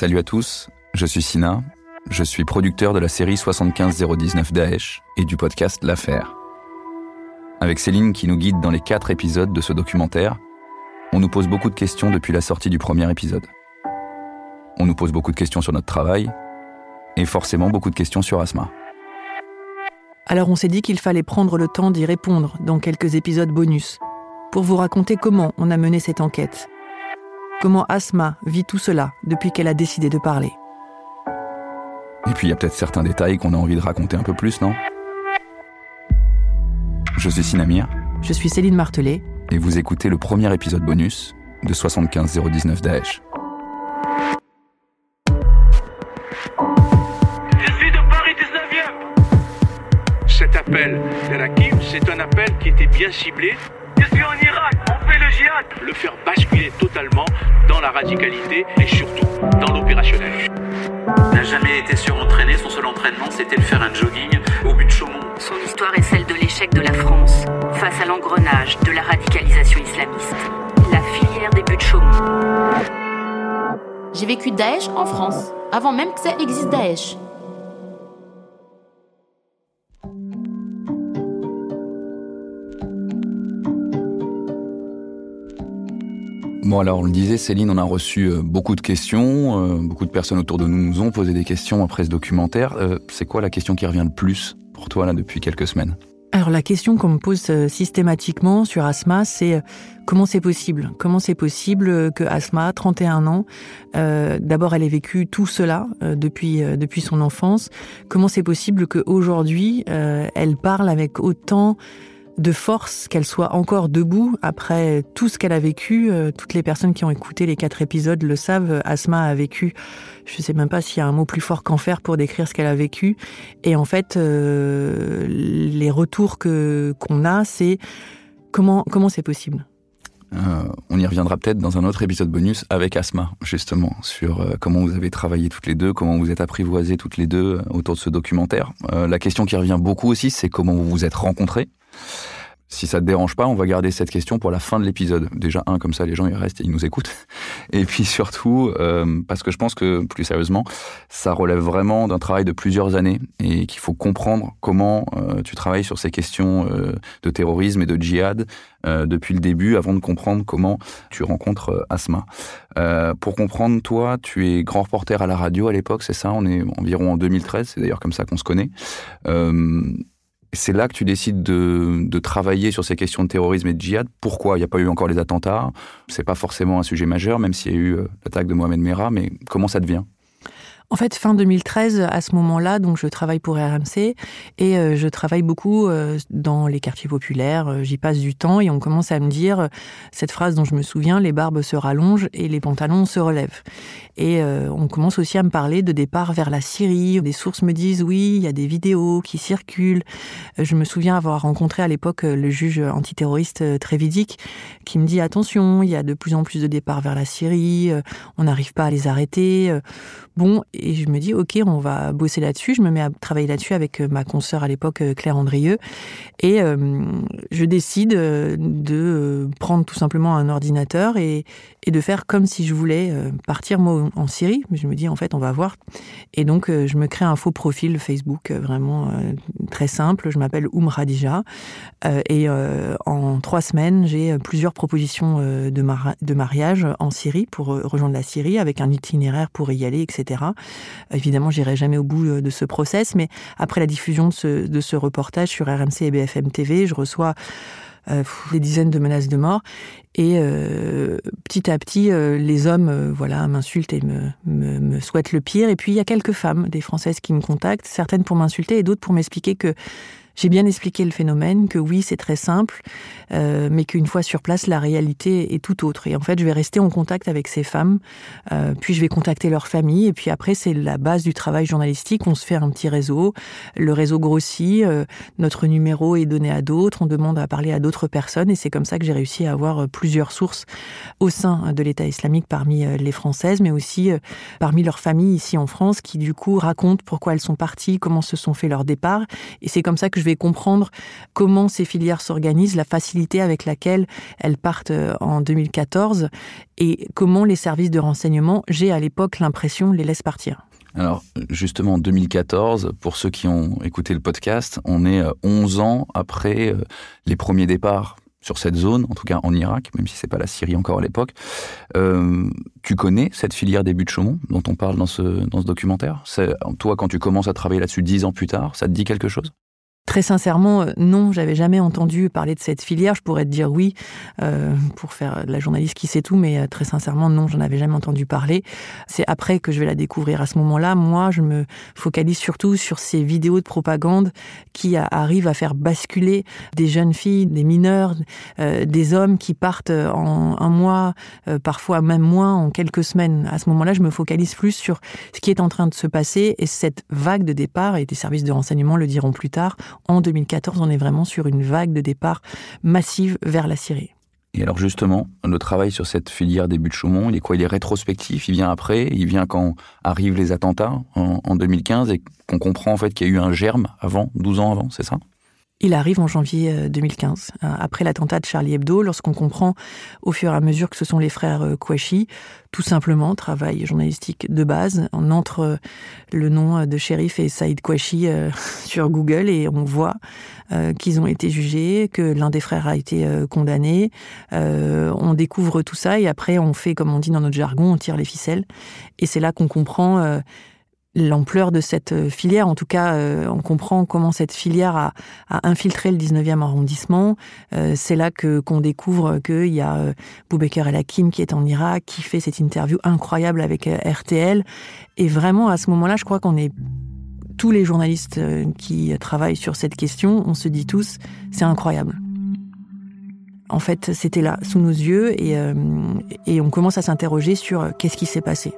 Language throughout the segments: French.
Salut à tous, je suis Sina, je suis producteur de la série 75019 Daesh et du podcast L'Affaire. Avec Céline qui nous guide dans les quatre épisodes de ce documentaire, on nous pose beaucoup de questions depuis la sortie du premier épisode. On nous pose beaucoup de questions sur notre travail et forcément beaucoup de questions sur Asma. Alors on s'est dit qu'il fallait prendre le temps d'y répondre dans quelques épisodes bonus, pour vous raconter comment on a mené cette enquête, comment Asma vit tout cela depuis qu'elle a décidé de parler. Et puis il y a peut-être certains détails qu'on a envie de raconter un peu plus, non? Je suis Sinamir. Je suis Céline Martelet. Et vous écoutez le premier épisode bonus de 75019 Daesh. Je suis de Paris 19e. Cet appel de Rakim, c'est un appel qui était bien ciblé. Le faire basculer totalement dans la radicalité et surtout dans l'opérationnel. n'a jamais été surentraîné, son seul entraînement c'était de faire un jogging au but de Chaumont. Son histoire est celle de l'échec de la France face à l'engrenage de la radicalisation islamiste. La filière des buts de Chaumont. J'ai vécu Daesh en France, avant même que ça existe Daesh. Bon alors on le disait Céline, on a reçu euh, beaucoup de questions, euh, beaucoup de personnes autour de nous nous ont posé des questions après ce documentaire. Euh, c'est quoi la question qui revient le plus pour toi là depuis quelques semaines? Alors la question qu'on me pose systématiquement sur Asma, c'est comment c'est possible? Comment c'est possible que Asma, 31 ans, d'abord elle ait vécu tout cela depuis depuis son enfance? Comment c'est possible qu'aujourd'hui elle parle avec autant de force qu'elle soit encore debout après tout ce qu'elle a vécu. Euh, toutes les personnes qui ont écouté les quatre épisodes le savent. Asma a vécu, je ne sais même pas s'il y a un mot plus fort qu'enfer pour décrire ce qu'elle a vécu. Et en fait, euh, les retours que qu'on a, c'est comment comment c'est possible. Euh, on y reviendra peut-être dans un autre épisode bonus avec Asma, justement, sur comment vous avez travaillé toutes les deux, comment vous êtes apprivoisées toutes les deux autour de ce documentaire. la question qui revient beaucoup aussi, c'est comment vous vous êtes rencontrés. Si ça te dérange pas, on va garder cette question pour la fin de l'épisode. Déjà, un, comme ça, les gens, ils restent et ils nous écoutent. Et puis surtout, euh, parce que je pense que, plus sérieusement, ça relève vraiment d'un travail de plusieurs années et qu'il faut comprendre comment euh, tu travailles sur ces questions euh, de terrorisme et de djihad depuis le début avant de comprendre comment tu rencontres Asma. pour comprendre, toi, tu es grand reporter à la radio à l'époque, c'est ça? On est environ en 2013, c'est d'ailleurs comme ça qu'on se connaît c'est là que tu décides de, travailler sur ces questions de terrorisme et de djihad. Pourquoi Il n'y a pas eu encore les attentats? C'est pas forcément un sujet majeur, même s'il y a eu euh, l'attaque de Mohamed Merah. Mais comment ça devient? En fait, fin 2013, à ce moment-là, donc je travaille pour RMC et euh, je travaille beaucoup euh, dans les quartiers populaires. Euh, j'y passe du temps et on commence à me dire cette phrase dont je me souviens les barbes se rallongent et les pantalons se relèvent. Et on commence aussi à me parler de départ vers la Syrie. Des sources me disent oui, il y a des vidéos qui circulent. Je me souviens avoir rencontré à l'époque le juge antiterroriste Trévidic qui me dit attention, il y a de plus en plus de départs vers la Syrie, on n'arrive pas à les arrêter. Bon, et je me dis, ok, on va bosser là-dessus. Je me mets à travailler là-dessus avec euh, ma consoeur à l'époque, euh, Claire Andrieux. Et euh, je décide de prendre tout simplement un ordinateur et, de faire comme si je voulais partir moi en Syrie. Je me dis, en fait, on va voir. Et donc, je me crée un faux profil Facebook, vraiment très simple. Je m'appelle Oum Radija. et en trois semaines, j'ai plusieurs propositions de mariage en Syrie pour rejoindre la Syrie avec un itinéraire pour y aller, etc. Évidemment, j'irai jamais au bout euh, de ce process, mais après la diffusion de ce, reportage sur RMC et BFM TV, je reçois euh, des dizaines de menaces de mort. Et euh, petit à petit, les hommes voilà, m'insultent et me, me, souhaitent le pire. Et puis, il y a quelques femmes, des Françaises qui me contactent, certaines pour m'insulter et d'autres pour m'expliquer que j'ai bien expliqué le phénomène, que oui, c'est très simple, euh, mais qu'une fois sur place, la réalité est tout autre. Et en fait, je vais rester en contact avec ces femmes, euh, puis je vais contacter leurs familles, et puis après, c'est la base du travail journalistique. On se fait un petit réseau, le réseau grossit, euh, notre numéro est donné à d'autres, on demande à parler à d'autres personnes, et c'est comme ça que j'ai réussi à avoir plusieurs sources au sein de l'État islamique parmi les Françaises, mais aussi parmi leurs familles ici en France, qui du coup racontent pourquoi elles sont parties, comment se sont fait leur départ, et c'est comme ça que je vais comprendre comment ces filières s'organisent, la facilité avec laquelle elles partent euh, en 2014 et comment les services de renseignement, j'ai à l'époque l'impression, les laissent partir. Alors, justement, en 2014, pour ceux qui ont écouté le podcast, on est 11 ans après les premiers départs sur cette zone, en tout cas en Irak, même si c'est pas la Syrie encore à l'époque. Euh, tu connais cette filière des buts de Chaumont dont on parle dans ce, dans ce documentaire? Toi, quand tu commences à travailler là-dessus dix ans plus tard, ça te dit quelque chose? Très sincèrement, euh, non, j'avais jamais entendu parler de cette filière. Je pourrais te dire oui euh, pour faire de la journaliste qui sait tout, mais euh, très sincèrement, non, j'en avais jamais entendu parler. C'est après que je vais la découvrir. À ce moment-là, moi, je me focalise surtout sur ces vidéos de propagande qui arrivent à faire basculer des jeunes filles, des mineurs, des hommes qui partent en un mois, parfois même moins, en quelques semaines. À ce moment-là, je me focalise plus sur ce qui est en train de se passer et cette vague de départ, et des services de renseignement le diront plus tard, en 2014, on est vraiment sur une vague de départ massive vers la Syrie. Et alors justement, le travail sur cette filière des buts de Chaumont, il est quoi? Il est rétrospectif, il vient après, il vient quand arrivent les attentats en, en 2015 et qu'on comprend en fait qu'il y a eu un germe avant, 12 ans avant, c'est ça? Il arrive en janvier 2015, euh, euh, après l'attentat de Charlie Hebdo, lorsqu'on comprend au fur et à mesure que ce sont les frères euh, Kouachi, tout simplement, travail journalistique de base. On entre le nom de shérif et Saïd Kouachi sur Google et on voit qu'ils ont été jugés, que l'un des frères a été condamné. On découvre tout ça et après on fait, comme on dit dans notre jargon, on tire les ficelles. Et c'est là qu'on comprend l'ampleur de cette euh, filière. En tout cas, euh, on comprend comment cette filière a, infiltré le 19e arrondissement. Euh, c'est là que qu'on découvre qu'il y a Boubaker El Hakim qui est en Irak, qui fait cette interview incroyable avec RTL. Et vraiment, à ce moment-là, je crois qu'on est tous les journalistes qui travaillent sur cette question, on se dit tous, c'est incroyable. En fait, c'était là, sous nos yeux, et, et on commence à s'interroger sur qu'est-ce qui s'est passé.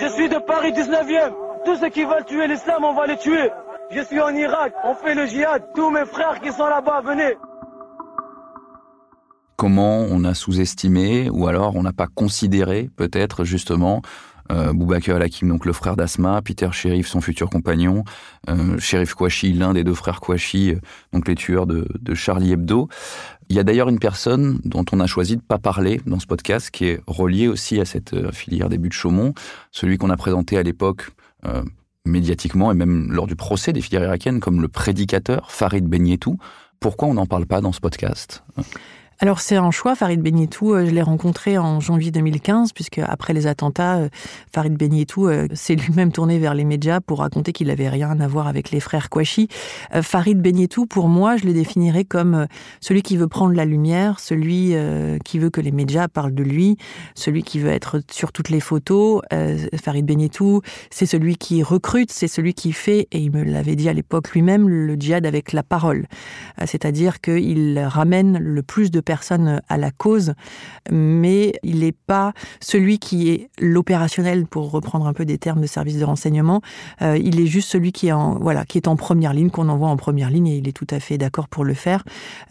Je suis de Paris 19e tous ceux qui veulent tuer l'islam, on va les tuer. Je suis en Irak, on fait le djihad. Tous mes frères qui sont là-bas, venez. Comment on a sous-estimé ou alors on n'a pas considéré peut-être justement euh, Boubacar Al-Hakim, donc le frère d'Asma, Peter Sherif, son futur compagnon, euh, Kouachi, l'un des deux frères Kouachi, euh, donc les tueurs de, Charlie Hebdo. Il y a d'ailleurs une personne dont on a choisi de pas parler dans ce podcast, qui est reliée aussi à cette euh, filière des buts de Chaumont, celui qu'on a présenté à l'époque médiatiquement et même lors du procès des filières irakiennes comme le prédicateur Farid Benietou. Pourquoi on n'en parle pas dans ce podcast? Alors c'est un choix, Farid Benietou, euh, je l'ai rencontré en janvier 2015, puisque après les attentats, euh, Farid Benietou euh, s'est lui-même tourné vers les médias pour raconter qu'il n'avait rien à voir avec les frères Kouachi. Farid Benietou, pour moi, je le définirais comme celui qui veut prendre la lumière, celui qui veut que les médias parlent de lui, celui qui veut être sur toutes les photos. Farid Benietou, c'est celui qui recrute, c'est celui qui fait, et il me l'avait dit à l'époque lui-même, le djihad avec la parole. C'est-à-dire qu'il ramène le plus de personne à la cause, mais il n'est pas celui qui est l'opérationnel, pour reprendre un peu des termes de service de renseignement. Euh, il est juste celui qui est en voilà, qui est en première ligne, qu'on envoie en première ligne, et il est tout à fait d'accord pour le faire.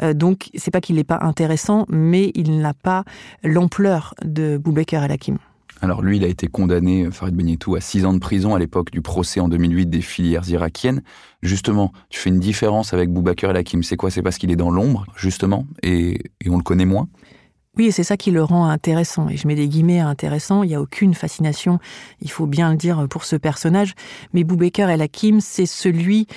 Euh, donc, c'est pas qu'il n'est pas intéressant, mais il n'a pas l'ampleur de Boubacar El-Hakim. Alors lui, il a été condamné, Farid Benietou, à six ans de prison à l'époque du procès en 2008 des filières irakiennes. Justement, tu fais une différence avec Boubacar El Hakim. C'est quoi? C'est parce qu'il est dans l'ombre, justement, et, on le connaît moins? Oui, et c'est ça qui le rend intéressant. Et je mets des guillemets intéressant. Il n'y a aucune fascination, il faut bien le dire, pour ce personnage. Mais Boubacar El Hakim, c'est celui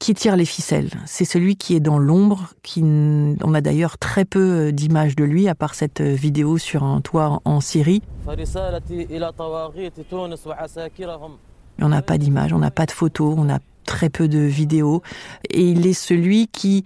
qui tire les ficelles? C'est celui qui est dans l'ombre, qui on a d'ailleurs très peu euh, d'images de lui, à part cette euh, vidéo sur un toit en Syrie. On n'a pas d'images, on n'a pas de photos, on a très peu de vidéos. Et il est celui qui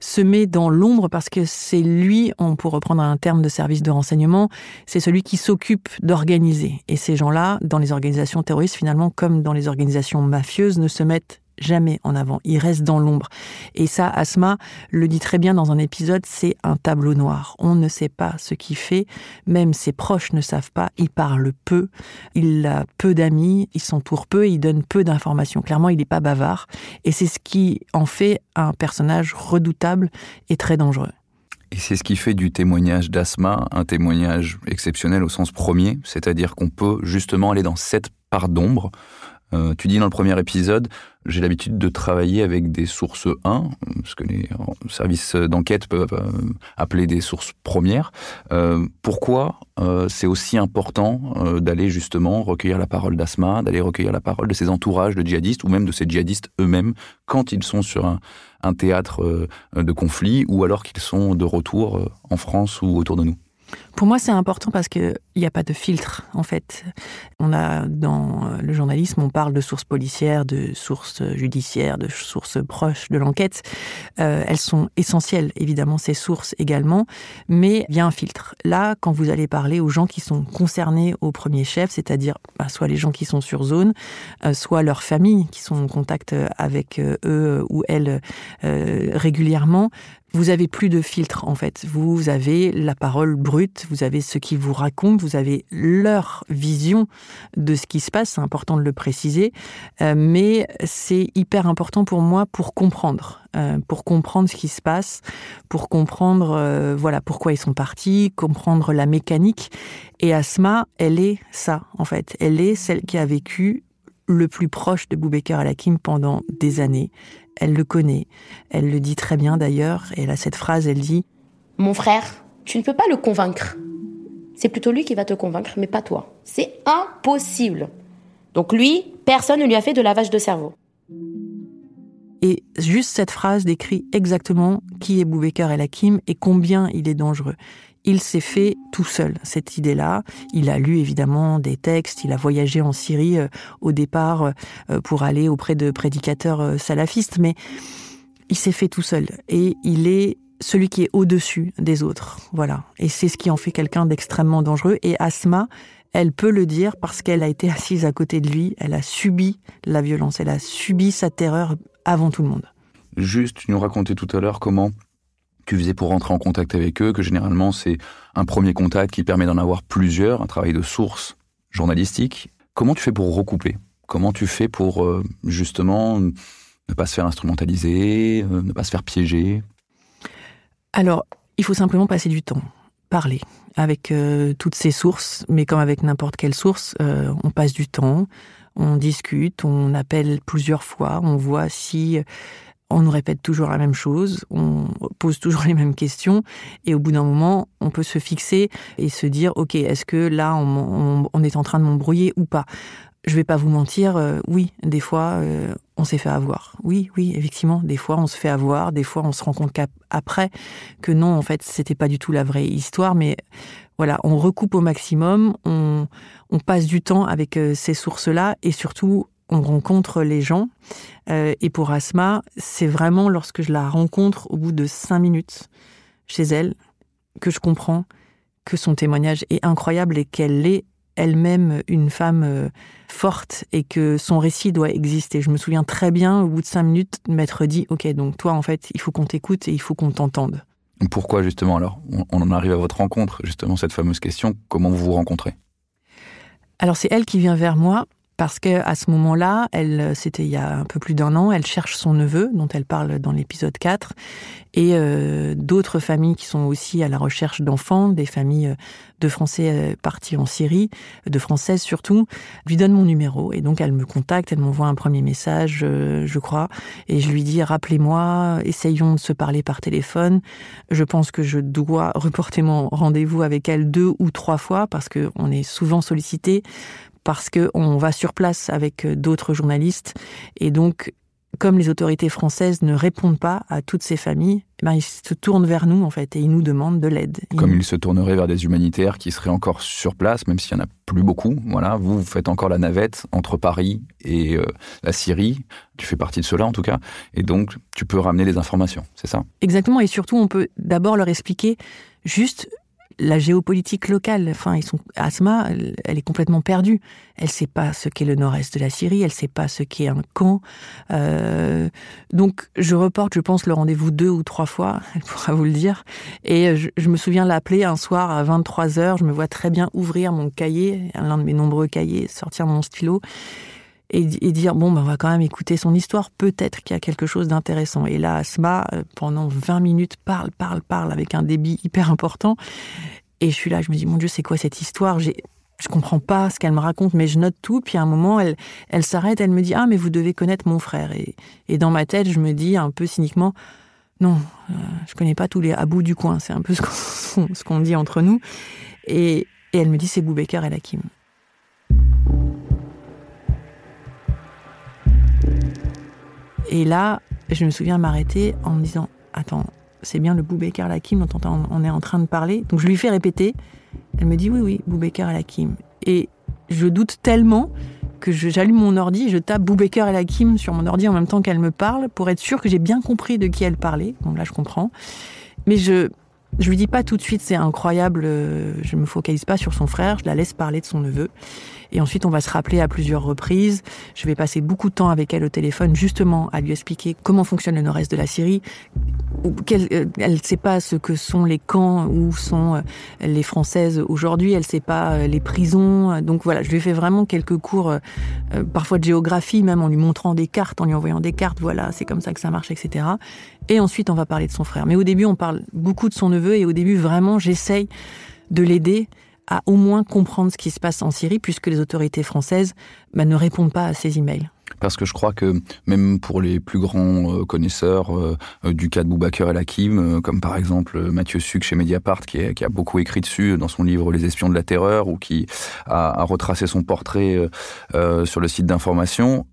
se met dans l'ombre parce que c'est lui, on pour reprendre un terme de service de renseignement, c'est celui qui s'occupe d'organiser. Et ces gens-là, dans les organisations terroristes, finalement, comme dans les organisations mafieuses, ne se mettent jamais en avant, il reste dans l'ombre. Et ça, Asma le dit très bien dans un épisode, c'est un tableau noir. On ne sait pas ce qu'il fait, même ses proches ne savent pas, il parle peu, il a peu d'amis, il s'entoure peu, il donne peu d'informations. Clairement, il n'est pas bavard, et c'est ce qui en fait un personnage redoutable et très dangereux. Et c'est ce qui fait du témoignage d'Asma un témoignage exceptionnel au sens premier, c'est-à-dire qu'on peut justement aller dans cette part d'ombre. Euh, tu dis dans le premier épisode, j'ai l'habitude de travailler avec des sources 1, ce que les services d'enquête peuvent euh, appeler des sources premières. Euh, pourquoi euh, c'est aussi important euh, d'aller justement recueillir la parole d'Asma, d'aller recueillir la parole de ses entourages de djihadistes ou même de ces djihadistes eux-mêmes quand ils sont sur un, théâtre euh, de conflit ou alors qu'ils sont de retour euh, en France ou autour de nous Pour moi, c'est important parce qu'il n'y a pas de filtre, en fait. On a, dans le journalisme, on parle de sources policières, de sources judiciaires, de sources proches de l'enquête. Euh, elles sont essentielles, évidemment, ces sources également, mais il y a un filtre. Là, quand vous allez parler aux gens qui sont concernés au premier chef, c'est-à-dire bah, soit les gens qui sont sur zone, euh, soit leurs familles qui sont en contact avec euh, eux ou elles euh, régulièrement, vous avez plus de filtre en fait. Vous avez la parole brute, vous avez ce qu'ils vous racontent, vous avez leur vision de ce qui se passe. C'est important de le préciser, euh, mais c'est hyper important pour moi pour comprendre, euh, pour comprendre ce qui se passe, pour comprendre euh, voilà pourquoi ils sont partis, comprendre la mécanique. Et Asma, elle est ça en fait. Elle est celle qui a vécu le plus proche de Boubacar Al-Hakim pendant des années. Elle le connaît. Elle le dit très bien d'ailleurs. Et elle a cette phrase, elle dit Mon frère, tu ne peux pas le convaincre. C'est plutôt lui qui va te convaincre, mais pas toi. C'est impossible. Donc lui, personne ne lui a fait de lavage de cerveau. Et juste cette phrase décrit exactement qui est Boubacar El Hakim et combien il est dangereux. Il s'est fait tout seul, cette idée-là. Il a lu évidemment des textes, il a voyagé en Syrie euh, au départ euh, pour aller auprès de prédicateurs euh, salafistes, mais il s'est fait tout seul. Et il est celui qui est au-dessus des autres. Voilà. Et c'est ce qui en fait quelqu'un d'extrêmement dangereux. Et Asma, elle peut le dire parce qu'elle a été assise à côté de lui, elle a subi la violence, elle a subi sa terreur avant tout le monde. Juste, tu nous racontais tout à l'heure comment tu faisais pour rentrer en contact avec eux, que généralement c'est un premier contact qui permet d'en avoir plusieurs, un travail de source journalistique. Comment tu fais pour recouper? Comment tu fais pour euh, justement ne pas se faire instrumentaliser, euh, ne pas se faire piéger? Alors, il faut simplement passer du temps, parler avec euh, toutes ces sources, mais comme avec n'importe quelle source, on passe du temps, on discute, on appelle plusieurs fois, on voit si on nous répète toujours la même chose, on pose toujours les mêmes questions, et au bout d'un moment, on peut se fixer et se dire, ok, est-ce que là, on est en train de m'embrouiller ou pas? Je vais pas vous mentir, euh, oui, des fois, euh, on s'est fait avoir. Oui, oui, effectivement, des fois, on se fait avoir, des fois, on se rend compte qu'après, que non, en fait, c'était pas du tout la vraie histoire, mais voilà, on recoupe au maximum, on, passe du temps avec euh, ces sources-là, et surtout, on rencontre les gens. Euh, et pour Asma, c'est vraiment lorsque je la rencontre au bout de cinq minutes chez elle que je comprends que son témoignage est incroyable et qu'elle est elle-même une femme euh, forte et que son récit doit exister. Je me souviens très bien, au bout de cinq minutes, m'être dit, OK, donc toi, en fait, il faut qu'on t'écoute et il faut qu'on t'entende. Pourquoi justement alors on, en arrive à votre rencontre, justement cette fameuse question, comment vous vous rencontrez? Alors c'est elle qui vient vers moi parce que à ce moment-là, elle, c'était il y a un peu plus d'un an, elle cherche son neveu dont elle parle dans l'épisode 4 et euh, d'autres familles qui sont aussi à la recherche d'enfants, des familles euh, de Français euh, partis en Syrie, de Françaises surtout, lui donne mon numéro et donc elle me contacte, elle m'envoie un premier message, euh, je crois, et je lui dis rappelez-moi, essayons de se parler par téléphone. Je pense que je dois reporter mon rendez-vous avec elle deux ou trois fois parce que on est souvent sollicité parce qu'on va sur place avec euh, d'autres journalistes. Et donc, comme les autorités françaises ne répondent pas à toutes ces familles, eh ben, ils se tournent vers nous, en fait, et ils nous demandent de l'aide. Comme ils se tourneraient vers des humanitaires qui seraient encore sur place, même s'il y en a plus beaucoup. Voilà, vous, vous faites encore la navette entre Paris et euh, la Syrie. Tu fais partie de cela en tout cas, et donc tu peux ramener des informations. C'est ça? Exactement, et surtout, on peut d'abord leur expliquer juste la géopolitique locale. Enfin, ils sont Asma, elle est complètement perdue. Elle sait pas ce qu'est le nord-est de la Syrie, elle sait pas ce qu'est un camp. Euh, donc, je reporte, je pense, le rendez-vous deux ou trois fois. Elle pourra vous le dire. Et je, je me souviens l'appeler un soir à 23 h Je me vois très bien ouvrir mon cahier, l'un de mes nombreux cahiers, sortir mon stylo et, dire bon ben on va quand même écouter son histoire peut-être qu'il y a quelque chose d'intéressant et là Asma euh, pendant 20 minutes parle parle parle avec un débit hyper important et je suis là je me dis mon dieu c'est quoi cette histoire? J'ai je comprends pas ce qu'elle me raconte, mais je note tout. Puis à un moment, elle, elle s'arrête, elle me dit Ah, mais vous devez connaître mon frère. Et, et dans ma tête, je me dis un peu cyniquement Non, euh, je connais pas tous les à bout du coin. C'est un peu ce qu'on ce qu'on dit entre nous. Et, et elle me dit C'est Boubaker et Hakim. Et là, je me souviens m'arrêter en me disant Attends, c'est bien le Boubaker Hakim dont on est en train de parler. Donc je lui fais répéter. Elle me dit oui, oui, Boubaker El Hakim. Et je doute tellement que j'allume mon ordi, je tape Boubaker El Hakim sur mon ordi en même temps qu'elle me parle pour être sûr que j'ai bien compris de qui elle parlait. Donc là, je comprends. Mais je, je lui dis pas tout de suite, c'est incroyable, euh, je me focalise pas sur son frère, je la laisse parler de son neveu. Et ensuite, on va se rappeler à plusieurs reprises. Je vais passer beaucoup de temps avec elle au téléphone, justement, à lui expliquer comment fonctionne le nord-est de la Syrie. Euh, elle ne sait pas ce que sont les camps, où sont euh, les Françaises aujourd'hui. Elle ne sait pas euh, les prisons. Donc voilà, je lui ai fait vraiment quelques cours, parfois de géographie, même en lui montrant des cartes, en lui envoyant des cartes. Voilà, c'est comme ça que ça marche, etc. Et ensuite, on va parler de son frère. Mais au début, on parle beaucoup de son neveu. Et au début, vraiment, j'essaye de l'aider à au moins comprendre ce qui se passe en Syrie, puisque les autorités françaises bah, ne répondent pas à ces emails. Parce que je crois que même pour les plus grands euh, connaisseurs euh, du cas de Boubaker El Hakim, euh, comme par exemple Mathieu Suc chez Mediapart, qui, a beaucoup écrit dessus dans son livre Les espions de la terreur, ou qui a, retracé son portrait sur le site d'information,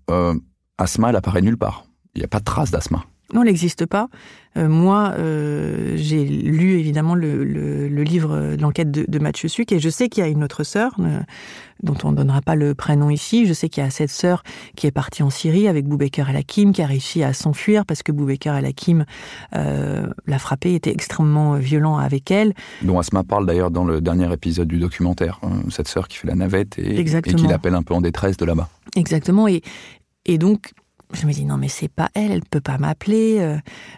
Asma, elle apparaît nulle part. Il n'y a pas de trace d'Asma. Non, elle n'existe pas. Euh, moi, euh, j'ai lu évidemment le, livre de l'enquête de, Mathieu Suc et je sais qu'il y a une autre sœur euh, dont on ne donnera pas le prénom ici. Je sais qu'il y a cette sœur qui est partie en Syrie avec Boubaker El Hakim, qui a réussi à s'enfuir parce que Boubaker El Hakim l'a frappée, était extrêmement violent avec elle. Dont Asma parle d'ailleurs dans le dernier épisode du documentaire, hein, cette sœur qui fait la navette et, et qui l'appelle un peu en détresse de là-bas. Exactement. Et, et donc, je me dis non mais c'est pas elle, elle peut pas m'appeler. Euh,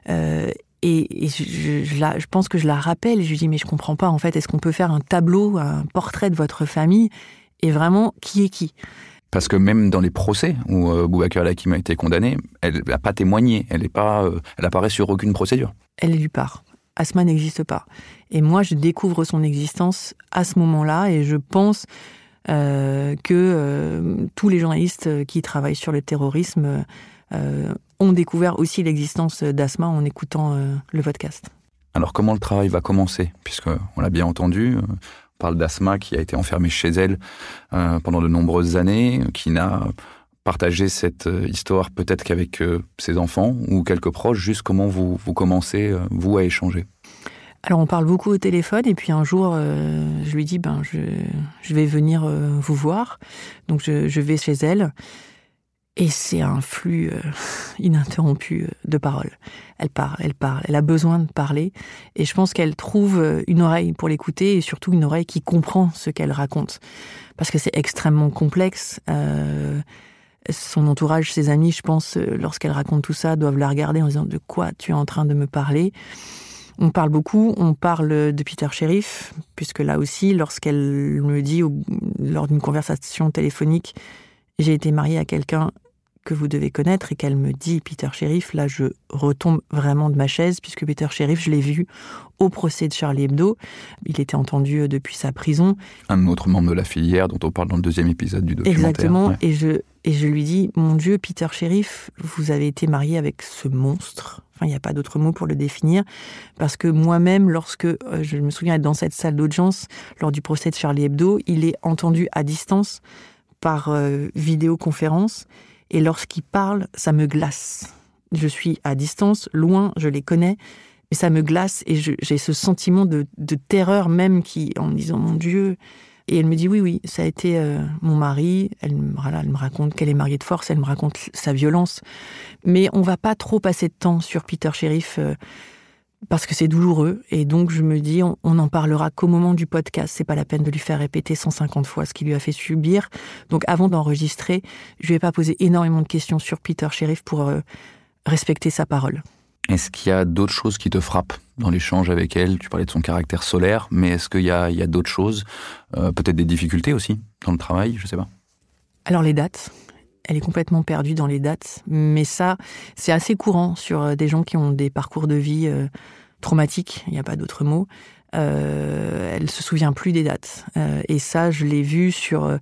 euh, et, je, je, pense que je la rappelle. Et je lui dis mais je comprends pas en fait. Est-ce qu'on peut faire un tableau, un portrait de votre famille et vraiment qui est qui? Parce que même dans les procès où euh, Boubacar Lakim a été condamné, elle n'a pas témoigné, elle est pas, euh, elle apparaît sur aucune procédure. Elle est du part. Asma n'existe pas. Et moi, je découvre son existence à ce moment-là, et je pense que euh, tous les journalistes qui travaillent sur le terrorisme euh, ont découvert aussi l'existence d'Asma en écoutant le podcast. Alors comment le travail va commencer? Puisque on l'a bien entendu, on parle d'Asma qui a été enfermée chez elle pendant de nombreuses années, qui n'a partagé cette histoire peut-être qu'avec ses enfants ou quelques proches. Juste comment vous, vous commencez, vous, à échanger? Alors on parle beaucoup au téléphone et puis un jour euh, je lui dis ben je, je vais venir euh, vous voir donc je, je, vais chez elle et c'est un flux euh, ininterrompu de paroles. Elle parle, elle parle, elle a besoin de parler et je pense qu'elle trouve une oreille pour l'écouter et surtout une oreille qui comprend ce qu'elle raconte parce que c'est extrêmement complexe. son entourage, ses amis, je pense, lorsqu'elle raconte tout ça, doivent la regarder en disant de quoi tu es en train de me parler? On parle beaucoup, on parle de Peter Sheriff, puisque là aussi, lorsqu'elle me dit, lors d'une conversation téléphonique, j'ai été mariée à quelqu'un que vous devez connaître et qu'elle me dit Peter Sheriff, là je retombe vraiment de ma chaise puisque Peter Sheriff, je l'ai vu au procès de Charlie Hebdo. Il était entendu euh, depuis sa prison. Un autre membre de la filière dont on parle dans le deuxième épisode du documentaire. Exactement. Et, je, et je lui dis, mon Dieu, Peter Sheriff, vous avez été marié avec ce monstre. Enfin, il n'y a pas d'autre mot pour le définir. Parce que moi-même, lorsque euh, je me souviens être dans cette salle d'audience lors du procès de Charlie Hebdo, il est entendu à distance par euh, vidéoconférence et lorsqu'ils parlent, ça me glace. Je suis à distance, loin, je les connais, mais ça me glace et j'ai ce sentiment de, terreur même qui, en me disant mon Dieu. Et elle me dit oui, oui, ça a été euh, mon mari. Elle, me raconte qu'elle est mariée de force, elle me raconte sa violence. Mais on va pas trop passer de temps sur Peter Sheriff. Euh, parce que c'est douloureux et donc je me dis on n'en parlera qu'au moment du podcast. C'est pas la peine de lui faire répéter 150 fois ce qu'il lui a fait subir. Donc avant d'enregistrer, je vais pas poser énormément de questions sur Peter Sheriff pour euh, respecter sa parole. Est-ce qu'il y a d'autres choses qui te frappent dans l'échange avec elle? Tu parlais de son caractère solaire, mais est-ce qu'il y a, d'autres choses euh, Peut-être des difficultés aussi dans le travail, je sais pas. Alors les dates, elle est complètement perdue dans les dates. Mais ça, c'est assez courant sur euh, des gens qui ont des parcours de vie euh, traumatiques, il n'y a pas d'autre mot. euh, elle se souvient plus des dates. Et ça, je l'ai vu sur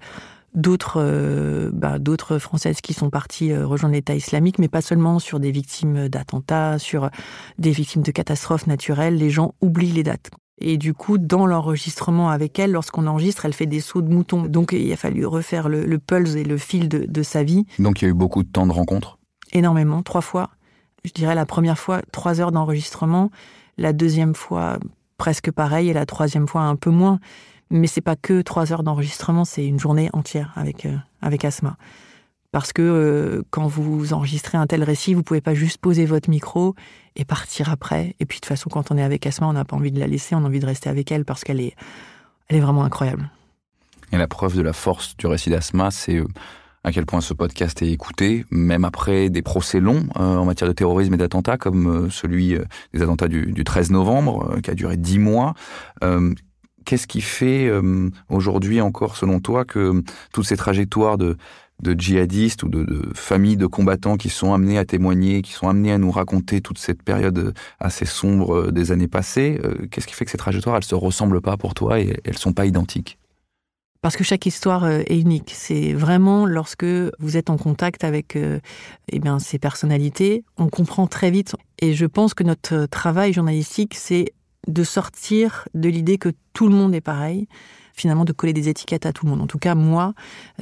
d'autres euh, bah, d'autres françaises qui sont parties euh, rejoindre l'État islamique, mais pas seulement sur des victimes d'attentats, sur des victimes de catastrophes naturelles. Les gens oublient les dates. Et du coup, dans l'enregistrement avec elle, lorsqu'on enregistre, elle fait des sauts de mouton. Donc il a fallu refaire le, le pulse et le fil de, de sa vie. Donc il y a eu beaucoup de temps de rencontre? Énormément, trois fois. Je dirais la première fois, trois heures d'enregistrement. La deuxième fois, presque pareil. Et la troisième fois, un peu moins. Mais c'est pas que trois heures d'enregistrement, c'est une journée entière avec, euh, avec Asma. Parce que euh, quand vous enregistrez un tel récit, vous pouvez pas juste poser votre micro et partir après. Et puis de toute façon, quand on est avec Asma, on n'a pas envie de la laisser, on a envie de rester avec elle parce qu'elle est, elle est vraiment incroyable. Et la preuve de la force du récit d'Asma, c'est euh, à quel point ce podcast est écouté, même après des procès longs euh, en matière de terrorisme et d'attentats, comme celui des attentats du, du 13 novembre, qui a duré dix mois. Euh, Qu'est-ce qui fait euh, aujourd'hui encore, selon toi, que toutes ces trajectoires de, djihadistes ou de, familles de combattants qui sont amenés à témoigner, qui sont amenés à nous raconter toute cette période assez sombre euh, des années passées, euh, qu'est-ce qui fait que ces trajectoires, elles se ressemblent pas pour toi et elles sont pas identiques? Parce que chaque histoire euh, est unique. C'est vraiment lorsque vous êtes en contact avec euh, eh bien, ces personnalités, on comprend très vite. Et je pense que notre travail journalistique, c'est de sortir de l'idée que tout le monde est pareil, finalement de coller des étiquettes à tout le monde. En tout cas, moi,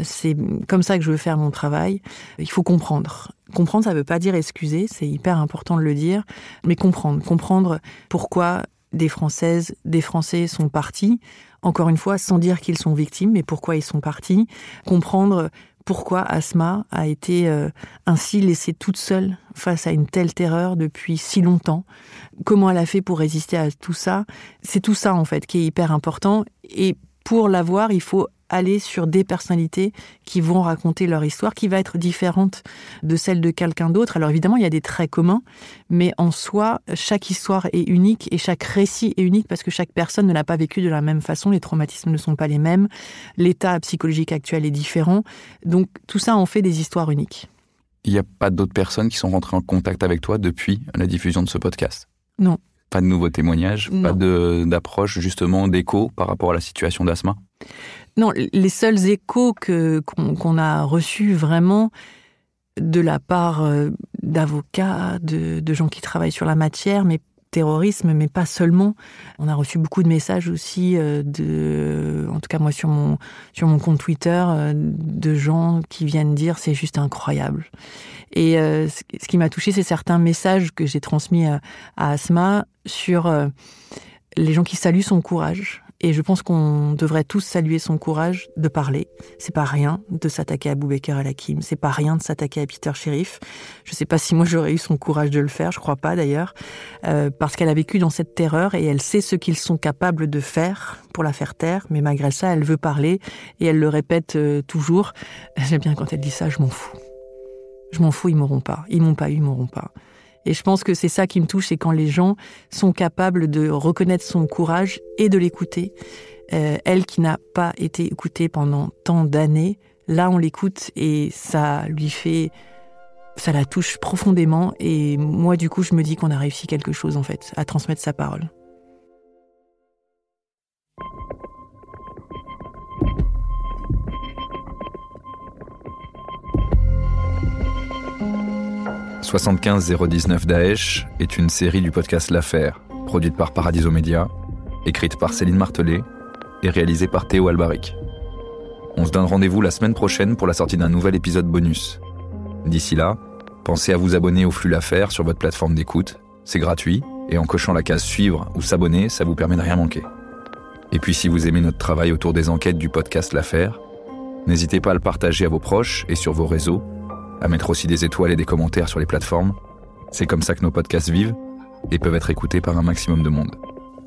c'est comme ça que je veux faire mon travail. Il faut comprendre. Comprendre, ça ne veut pas dire excuser, c'est hyper important de le dire, mais comprendre. Comprendre pourquoi des Françaises, des Français sont partis, encore une fois, sans dire qu'ils sont victimes, mais pourquoi ils sont partis. Comprendre pourquoi Asma a été euh, ainsi laissée toute seule face à une telle terreur depuis si longtemps? Comment elle a fait pour résister à tout ça? C'est tout ça, en fait, qui est hyper important. Et pour l'avoir, il faut aller sur des personnalités qui vont raconter leur histoire, qui va être différente de celle de quelqu'un d'autre. Alors évidemment, il y a des traits communs, mais en soi, chaque histoire est unique et chaque récit est unique parce que chaque personne ne l'a pas vécu de la même façon, les traumatismes ne sont pas les mêmes, l'état psychologique actuel est différent. Donc tout ça en fait des histoires uniques. Il n'y a pas d'autres personnes qui sont rentrées en contact avec toi depuis la diffusion de ce podcast? Non. Pas de nouveaux témoignages, Non. pas de- d'approche justement d'écho par rapport à la situation d'Asma Non, les seuls échos qu'on a reçus vraiment de la part euh, d'avocats, de, de gens qui travaillent sur la matière, mais terrorisme, mais pas seulement. On a reçu beaucoup de messages aussi euh, de, en tout cas moi sur mon sur mon compte Twitter, euh, de gens qui viennent dire c'est juste incroyable. Et euh, ce qui m'a touché, c'est certains messages que j'ai transmis à, à Asma sur euh, les gens qui saluent son courage. Et je pense qu'on devrait tous saluer son courage de parler. C'est pas rien de s'attaquer à Boubaker El Hakim. C'est pas rien de s'attaquer à Peter Sheriff. Je sais pas si moi j'aurais eu son courage de le faire. Je crois pas d'ailleurs. Euh, parce qu'elle a vécu dans cette terreur et elle sait ce qu'ils sont capables de faire pour la faire taire. Mais malgré ça, elle veut parler et elle le répète euh, toujours. J'aime bien quand elle dit ça, je m'en fous. Je m'en fous, ils m'auront pas. Ils m'ont pas eu, ils m'auront pas. Et je pense que c'est ça qui me touche, c'est quand les gens sont capables de reconnaître son courage et de l'écouter. Euh, elle qui n'a pas été écoutée pendant tant d'années, là on l'écoute et ça lui fait, ça la touche profondément. Et moi du coup je me dis qu'on a réussi quelque chose en fait, à transmettre sa parole. « 75019 Daesh est une série du podcast L'Affaire, produite par Paradiso Media, écrite par Céline Martelet et réalisée par Théo Albaric. On se donne rendez-vous la semaine prochaine pour la sortie d'un nouvel épisode bonus. D'ici là, pensez à vous abonner au flux L'Affaire sur votre plateforme d'écoute, c'est gratuit, et en cochant la case suivre ou s'abonner, ça vous permet de rien manquer. Et puis si vous aimez notre travail autour des enquêtes du podcast L'Affaire, n'hésitez pas à le partager à vos proches et sur vos réseaux, à mettre aussi des étoiles et des commentaires sur les plateformes. C'est comme ça que nos podcasts vivent et peuvent être écoutés par un maximum de monde.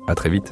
À très vite.